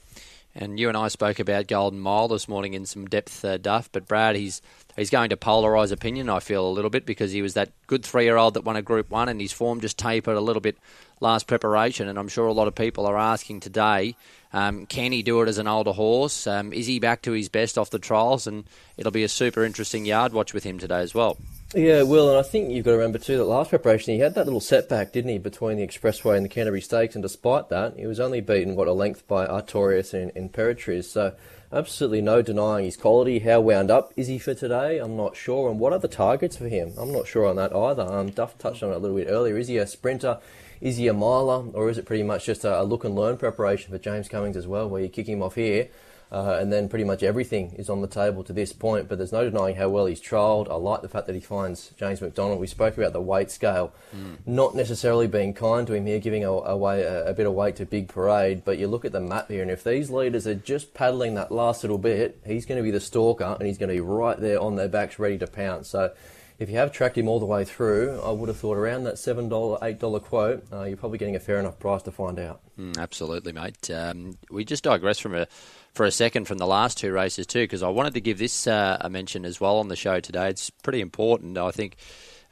And you and I spoke about Golden Mile this morning in some depth, uh, Duff. But Brad, he's he's going to polarise opinion. I feel a little bit because he was that good three-year-old that won a Group One, and his form just tapered a little bit last preparation. And I'm sure a lot of people are asking today, um, can he do it as an older horse? Um, is he back to his best off the trials? And it'll be a super interesting yard watch with him today as well. Yeah, Will, and I think you've got to remember too that last preparation he had that little setback, didn't he, between the Expressway and the Canterbury Stakes, and despite that, he was only beaten what a length by Artorius and, and So absolutely no denying his quality. How wound up is he for today? I'm not sure. And what are the targets for him? I'm not sure on that either. Um, Duff touched on it a little bit earlier. Is he a sprinter? Is he a miler, or is it pretty much just a, a look and learn preparation for James Cummings as well, where you kick him off here? Uh, and then pretty much everything is on the table to this point. But there's no denying how well he's trialled. I like the fact that he finds James McDonald. We spoke about the weight scale mm. not necessarily being kind to him here, giving away a, a, bit of weight to Big Parade. But you look at the map here, and if these leaders are just paddling that last little bit, he's going to be the stalker, and he's going to be right there on their backs, ready to pounce. So if you have tracked him all the way through, I would have thought around that $7, $8 quote, uh, you're probably getting a fair enough price to find out. Mm, absolutely, mate. Um, we just digress from a for a second from the last two races too, because I wanted to give this uh, a mention as well on the show today. It's pretty important. I think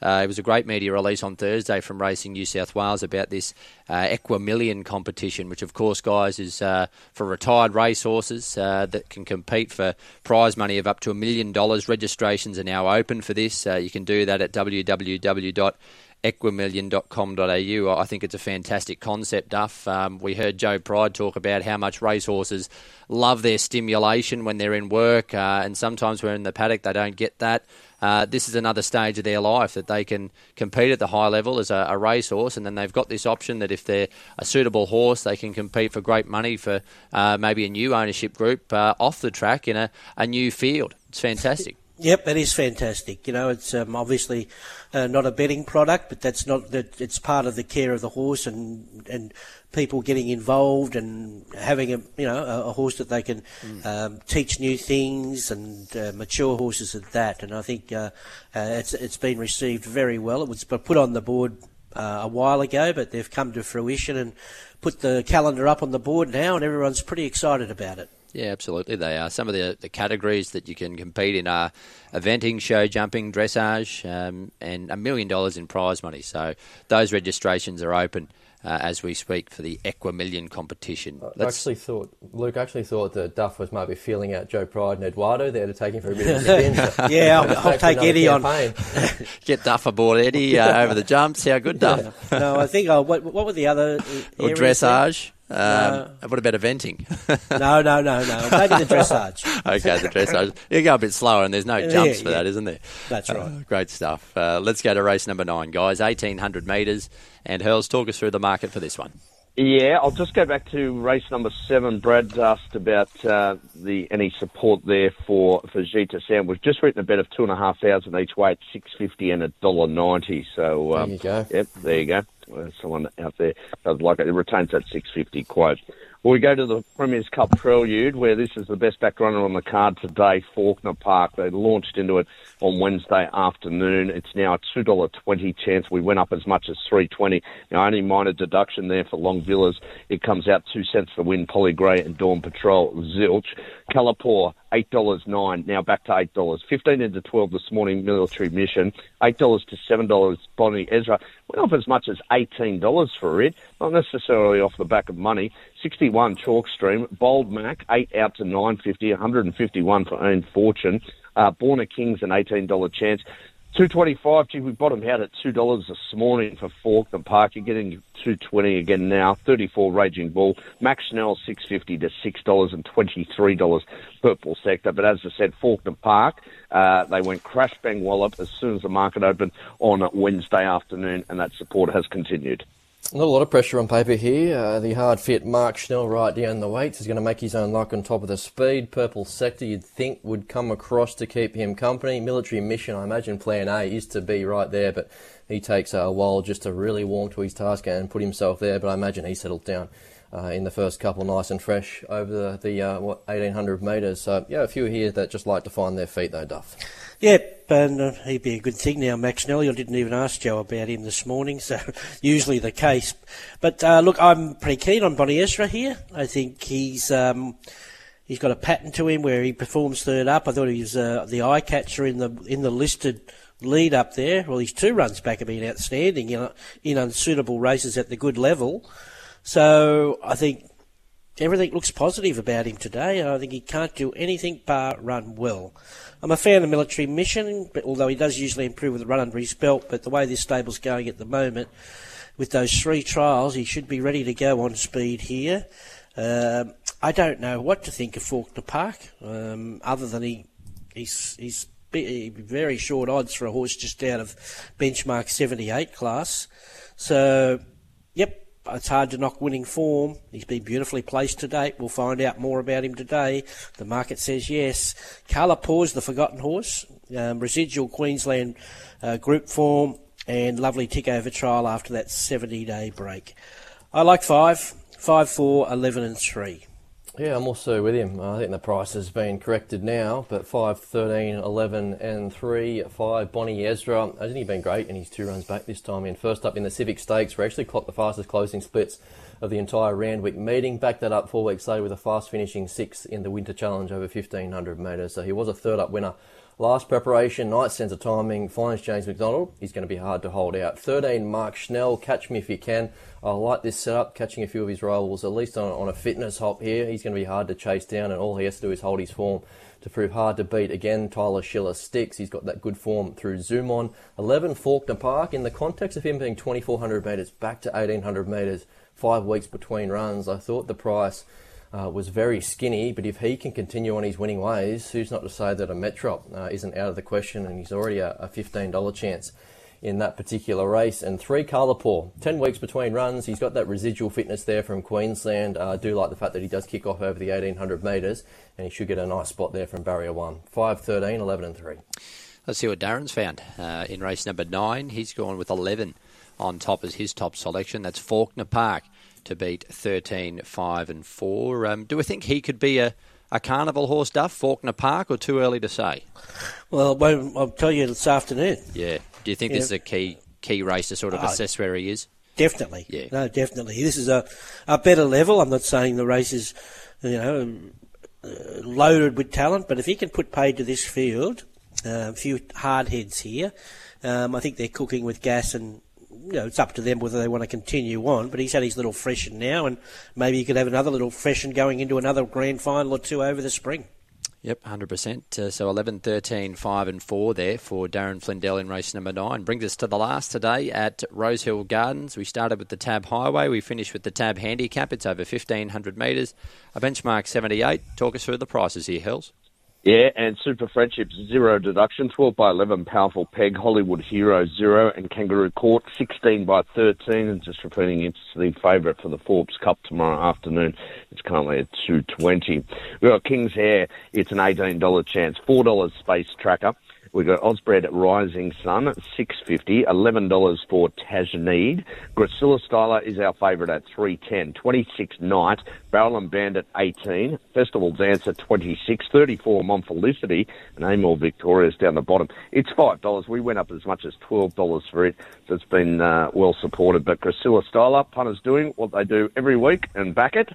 uh, it was a great media release on Thursday from Racing New South Wales about this uh, Equimillion competition, which, of course, guys, is uh, for retired racehorses uh, that can compete for prize money of up to a million dollars. Registrations are now open for this. Uh, you can do that at www equimillion.com.au. I think it's a fantastic concept, Duff. Um, we heard Joe Pride talk about how much racehorses love their stimulation when they're in work, uh, and sometimes when in the paddock they don't get that. Uh, this is another stage of their life that they can compete at the high level as a, a racehorse, and then they've got this option that if they're a suitable horse, they can compete for great money for uh, maybe a new ownership group uh, off the track in a, a new field. It's fantastic. Yep, that is fantastic. You know, it's um, obviously uh, not a betting product, but that's not that. It's part of the care of the horse and and people getting involved and having a you know a, a horse that they can mm. um, teach new things and uh, mature horses at that. And I think uh, uh it's it's been received very well. It was put on the board uh, a while ago, but they've come to fruition and put the calendar up on the board now, and everyone's pretty excited about it. Yeah, absolutely. They are. Some of the, the categories that you can compete in are eventing, show jumping, dressage, um, and a million dollars in prize money. So those registrations are open. Uh, as we speak for the Equimillion competition. I actually thought Luke actually thought that Duff was maybe feeling out Joe Pride and Eduardo there to take him for a bit of a spin. yeah, I'll, I'll take Eddie campaign. on. Get Duff aboard Eddie uh, over the jumps. How good, Duff? Yeah. No, I think. Oh, what, what were the other? or dressage. Um, no. What about eventing? no, no, no, no. Maybe the dressage. okay, the dressage. You go a bit slower, and there's no jumps yeah, for yeah. that, isn't there? That's right. Uh, great stuff. Uh, let's go to race number nine, guys. 1800 metres. And Hurls, talk us through the market for this one. Yeah, I'll just go back to race number seven. Brad asked about uh, the any support there for for Gita Sam. We've just written a bet of two and a half thousand each way at six fifty and a dollar ninety. So um, there you go. Yep, there you go. someone out there does like it. It retains that six fifty quote. Well, we go to the Premier's Cup Prelude, where this is the best back runner on the card today, Fawkner Park. They launched into it on Wednesday afternoon. It's now a $2.20 chance. We went up as much as 320 Now, only minor deduction there for Long Villas. It comes out two cents to win Polly Gray and Dawn Patrol Zilch. Calipore, $8.09, now back to $8. 15 into 12 this morning, military mission. $8 to $7, Bonnie Ezra. Went off as much as $18 for it, not necessarily off the back of money. 61 Chalk Stream, Bold Mac, 8 out to 950, 151 for Own Fortune. Uh, Born Kings, an $18 chance. 225, gee, we bottomed out at $2 this morning for Fawkner Park. You're getting 220 again now. 34 Raging Bull. Max Schnell, 650 to $6 and $23 purple sector. But as I said, Fawkner Park, uh, they went crash bang wallop as soon as the market opened on Wednesday afternoon, and that support has continued. Not a lot of pressure on paper here. Uh, the hard fit Mark Schnell right down the weights is going to make his own luck on top of the speed. Purple sector you'd think would come across to keep him company. Military mission, I imagine plan A is to be right there, but he takes a while just to really warm to his task and put himself there. But I imagine he settled down uh, in the first couple, nice and fresh over the, the uh, what 1800 metres. So yeah, a few here that just like to find their feet though, Duff. Yep, and uh, he'd be a good thing now, Max Nelly. I didn't even ask Joe about him this morning, so usually the case. But uh, look, I'm pretty keen on Bonnie Ezra here. I think he's um, he's got a pattern to him where he performs third up. I thought he was uh, the eye catcher in the in the listed lead up there. Well, his two runs back have been outstanding in, in unsuitable races at the good level. So I think everything looks positive about him today. And I think he can't do anything but run well. I'm a fan of military mission, but although he does usually improve with a run under his belt, but the way this stable's going at the moment, with those three trials, he should be ready to go on speed here. Um, I don't know what to think of Fawkner Park, um, other than he he's he's very short odds for a horse just out of benchmark 78 class. So, it's hard to knock winning form. He's been beautifully placed to date. We'll find out more about him today. The market says yes. Carla Paws, the forgotten horse. Um, residual Queensland uh, group form and lovely tick over trial after that 70 day break. I like five, five, four, 11 and three. Yeah, I'm also with him. I think the price has been corrected now, but 5, 13, 11, and 3, 5, Bonnie Ezra. Hasn't he been great in his two runs back this time in? First up in the Civic Stakes, we actually clocked the fastest closing splits of the entire Randwick meeting. Backed that up four weeks later with a fast finishing sixth in the Winter Challenge over 1500 metres. So he was a third up winner Last preparation, nice sense of timing, finds James McDonald. He's going to be hard to hold out. 13, Mark Schnell, catch me if you can. I like this setup, catching a few of his rivals, at least on, on a fitness hop here. He's going to be hard to chase down, and all he has to do is hold his form to prove hard to beat. Again, Tyler Schiller sticks. He's got that good form through Zoom on. 11, Fawkner Park. In the context of him being 2,400 metres back to 1,800 metres, five weeks between runs, I thought the price uh, was very skinny, but if he can continue on his winning ways, who's not to say that a Metrop uh, isn't out of the question and he's already a, a $15 chance in that particular race. And three Colourpaw, 10 weeks between runs. He's got that residual fitness there from Queensland. Uh, I do like the fact that he does kick off over the 1800 metres and he should get a nice spot there from barrier one. 5, 13, 11 and 3. Let's see what Darren's found uh, in race number nine. He's gone with 11 on top as his top selection. That's Fawkner Park to beat 13, 5 and 4. Um, do we think he could be a, a carnival horse, Duff, Fawkner Park, or too early to say? Well, I'll tell you this afternoon. Yeah. Do you think yeah. this is a key key race to sort of uh, assess where he is? Definitely. Yeah. No, definitely. This is a, a better level. I'm not saying the race is, you know, uh, loaded with talent, but if he can put paid to this field, uh, a few hard heads here. Um, I think they're cooking with gas and you know, it's up to them whether they want to continue on. But he's had his little freshen now, and maybe he could have another little freshen going into another grand final or two over the spring. Yep, 100%. Uh, so 11, 13, 5 and 4 there for Darren Flindell in race number 9. Brings us to the last today at Rosehill Gardens. We started with the Tab Highway. We finished with the Tab Handicap. It's over 1,500 metres. A benchmark 78. Talk us through the prices here, Hells. Yeah, and Super Friendships zero deduction, 12 by 11 Powerful Peg, Hollywood Hero zero, and Kangaroo Court 16 by 13. And just repeating, it's the favourite for the Forbes Cup tomorrow afternoon. It's currently at 220. We've got King's Hair, it's an $18 chance, $4 Space Tracker. We've got Osbred Rising Sun, at six fifty, eleven dollars for Tajneed. Gracilla Styler is our favourite at three ten. Twenty six Night, Barrel and Bandit eighteen, Festival Dancer twenty six, thirty four Monfelicity, and Amor Victorious down the bottom. It's five dollars. We went up as much as twelve dollars for it, so it's been uh, well supported. But Gracilla Styler, punters doing what they do every week and back it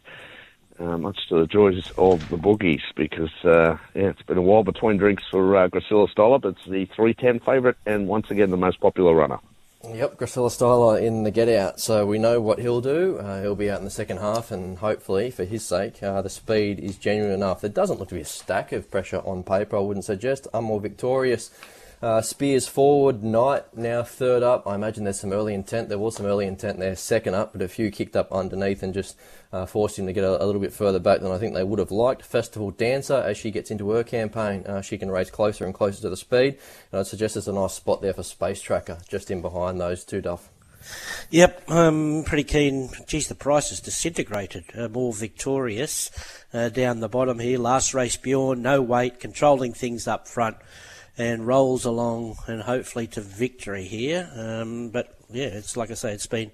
much to the joys of the boogies because uh, yeah, it's been a while between drinks for uh, Gracilla it's the 310 favourite and once again the most popular runner. Yep, Gracilla Styler in the get out, so we know what he'll do. Uh, he'll be out in the second half, and hopefully, for his sake, uh, the speed is genuine enough. There doesn't look to be a stack of pressure on paper, I wouldn't suggest. I'm more victorious. Uh, Spears forward, Knight now third up. I imagine there's some early intent. There was some early intent there, second up, but a few kicked up underneath and just uh, forced him to get a, a, little bit further back than I think they would have liked. Festival Dancer, as she gets into her campaign, uh, she can race closer and closer to the speed. And I'd suggest there's a nice spot there for Space Tracker, just in behind those two, Duff. Yep, I'm pretty keen. Geez, the price is disintegrated. Uh, more victorious uh, down the bottom here. Last race, Bjorn, no weight, controlling things up front and rolls along and hopefully to victory here. Um, but yeah, it's like I say, it's been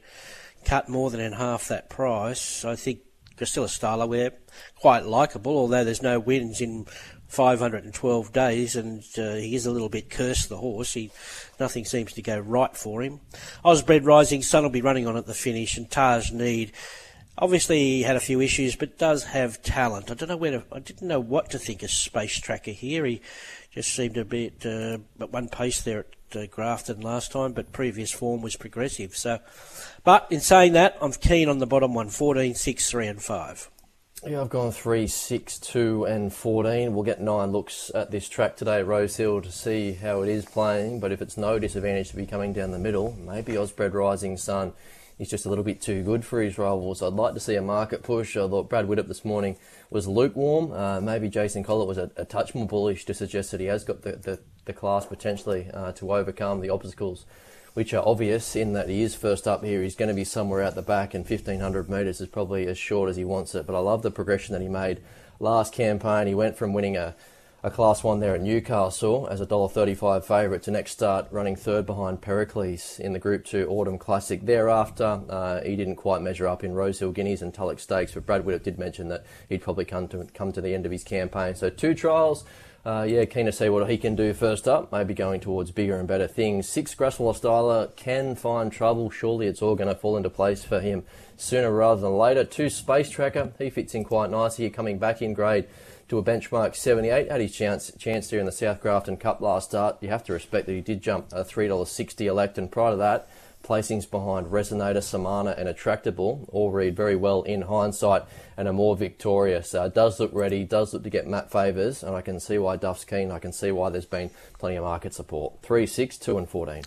cut more than in half that price. I think Gracilla Styler, we're quite likeable, although there's no wins in 512 days, and uh, he is a little bit cursed, the horse. He Nothing seems to go right for him. Osbred Rising Sun will be running on at the finish, and Tajneed. Obviously, he had a few issues, but does have talent. I don't know where to, I didn't know what to think of Space Tracker here. He just seemed a bit uh, at one pace there at uh, Grafton last time, but previous form was progressive. So, but in saying that, I'm keen on the bottom one: 14, 6, 3, and 5. Yeah, I've gone 3, 6, 2, and 14. We'll get nine looks at this track today at Rosehill to see how it is playing, but if it's no disadvantage to be coming down the middle, maybe Osbred Rising Sun is just a little bit too good for his rivals. I'd like to see a market push. I thought Brad Widdup this morning was lukewarm. Uh, maybe Jason Collett was a, a, touch more bullish to suggest that he has got the, the, the class potentially uh, to overcome the obstacles, which are obvious in that he is first up here. He's going to be somewhere out the back, and 1500 metres is probably as short as he wants it. But I love the progression that he made last campaign. He went from winning a a Class 1 there at Newcastle as a $1.35 favourite to next start running third behind Pericles in the Group 2 Autumn Classic. Thereafter, uh, he didn't quite measure up in Rosehill Guineas and Tulloch Stakes, but Brad did mention that he'd probably come to, come to the end of his campaign. So two trials. Uh, yeah, keen to see what he can do first up. Maybe going towards bigger and better things. Six Gracilla Styler can find trouble. Surely it's all going to fall into place for him sooner rather than later. Two Space Tracker. He fits in quite nicely. Coming back in grade to a benchmark 78. Had his chance chance there in the South Grafton Cup last start. You have to respect that he did jump a $3.60 elect, and prior to that, placings behind Resonator, Samana, and Attractable all read very well in hindsight and are more victorious. Uh, does look ready, does look to get Matt favours, and I can see why Duff's keen. I can see why there's been plenty of market support. 3, 6, 2, and 14.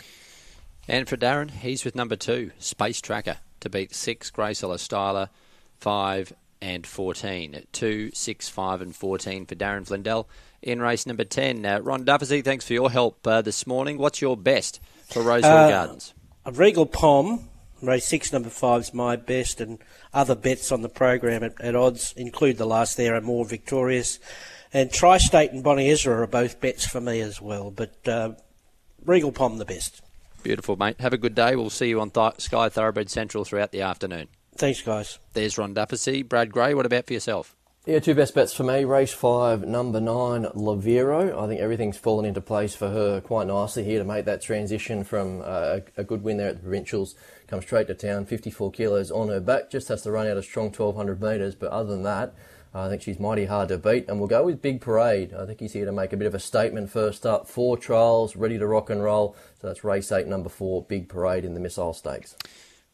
And for Darren, he's with number two, Space Tracker, to beat six, Gracilla Styler, five, and 14. 2, 6, 5, and 14 for Darren Flindell in race number 10. Uh, Ron Dufficy, thanks for your help uh, this morning. What's your best for Rosehill Uh, Gardens? A Regal Palm, race six, number five is my best, and other bets on the program at, at odds include the last there are more victorious. And Tri State and Bonnie Ezra are both bets for me as well, but uh, Regal Palm the best. Beautiful, mate. Have a good day. We'll see you on Th- Sky Thoroughbred Central throughout the afternoon. Thanks, guys. There's Ron Dufficy. Brad Gray, what about for yourself? Yeah, two best bets for me. Race five, number nine, Lavero. I think everything's fallen into place for her quite nicely here to make that transition from uh, a good win there at the provincials, come straight to town, 54 kilos on her back, just has to run out a strong 1200 metres. But other than that, I think she's mighty hard to beat. And we'll go with Big Parade. I think he's here to make a bit of a statement first up. Four trials, ready to rock and roll. So that's race eight, number four, Big Parade in the Missile Stakes.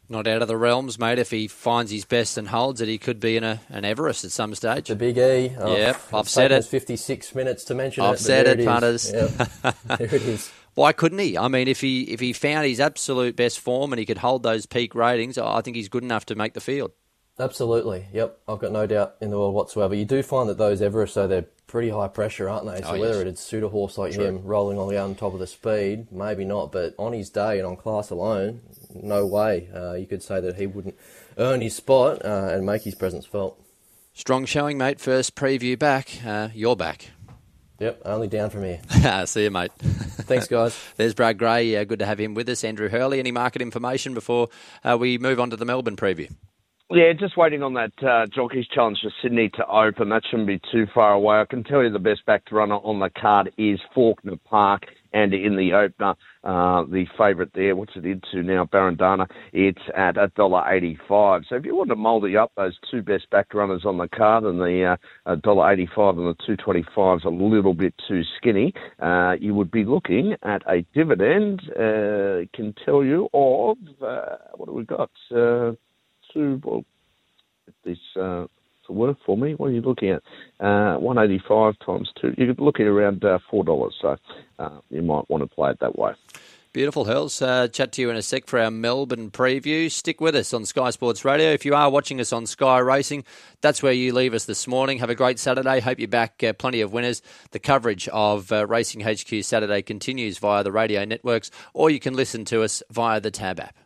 Not out of the realms, mate. If he finds his best and holds it, he could be in a, an Everest at some stage. The Big E. Oh, Yep, I've said it. 56 minutes to mention I've said it. but said it, is. punters. Yep. there it is. Why couldn't he? I mean, if he if he found his absolute best form and he could hold those peak ratings, I think he's good enough to make the field. Absolutely. Yep. I've got no doubt in the world whatsoever. You do find that those Everest, though, they're pretty high pressure, aren't they? So Oh, whether yes. it'd suit a horse like him rolling on the on top of the speed, maybe not. But on his day and on class alone, no way. Uh, you could say that he wouldn't earn his spot uh, and make his presence felt. Strong showing, mate. First preview back. Uh, you're back. Yep. Only down from here. See you, mate. Thanks, guys. There's Brad Gray. Uh, good to have him with us. Andrew Hurley. Any market information before uh, we move on to the Melbourne preview? Yeah, just waiting on that uh, Jockeys Challenge for Sydney to open. That shouldn't be too far away. I can tell you the best backed runner on the card is Fawkner Park. And in the opener, uh, the favourite there, what's it into now, Barandana, it's at $1.85. So if you want to mouldy up those two best back runners on the card and the uh, $1.85 and the 225 is a little bit too skinny, uh, you would be looking at a dividend, uh, can tell you, of, uh, what have we got? Uh, two, well, this uh, work for me, what are you looking at? Uh, 185 times two. You're looking around uh, $4, so uh, you might want to play it that way. Beautiful, Hills. Uh, chat to you in a sec for our Melbourne preview. Stick with us on Sky Sports Radio. If you are watching us on Sky Racing, that's where you leave us this morning. Have a great Saturday. Hope you're back. Uh, plenty of winners. The coverage of uh, Racing HQ Saturday continues via the radio networks, or you can listen to us via the Tab app.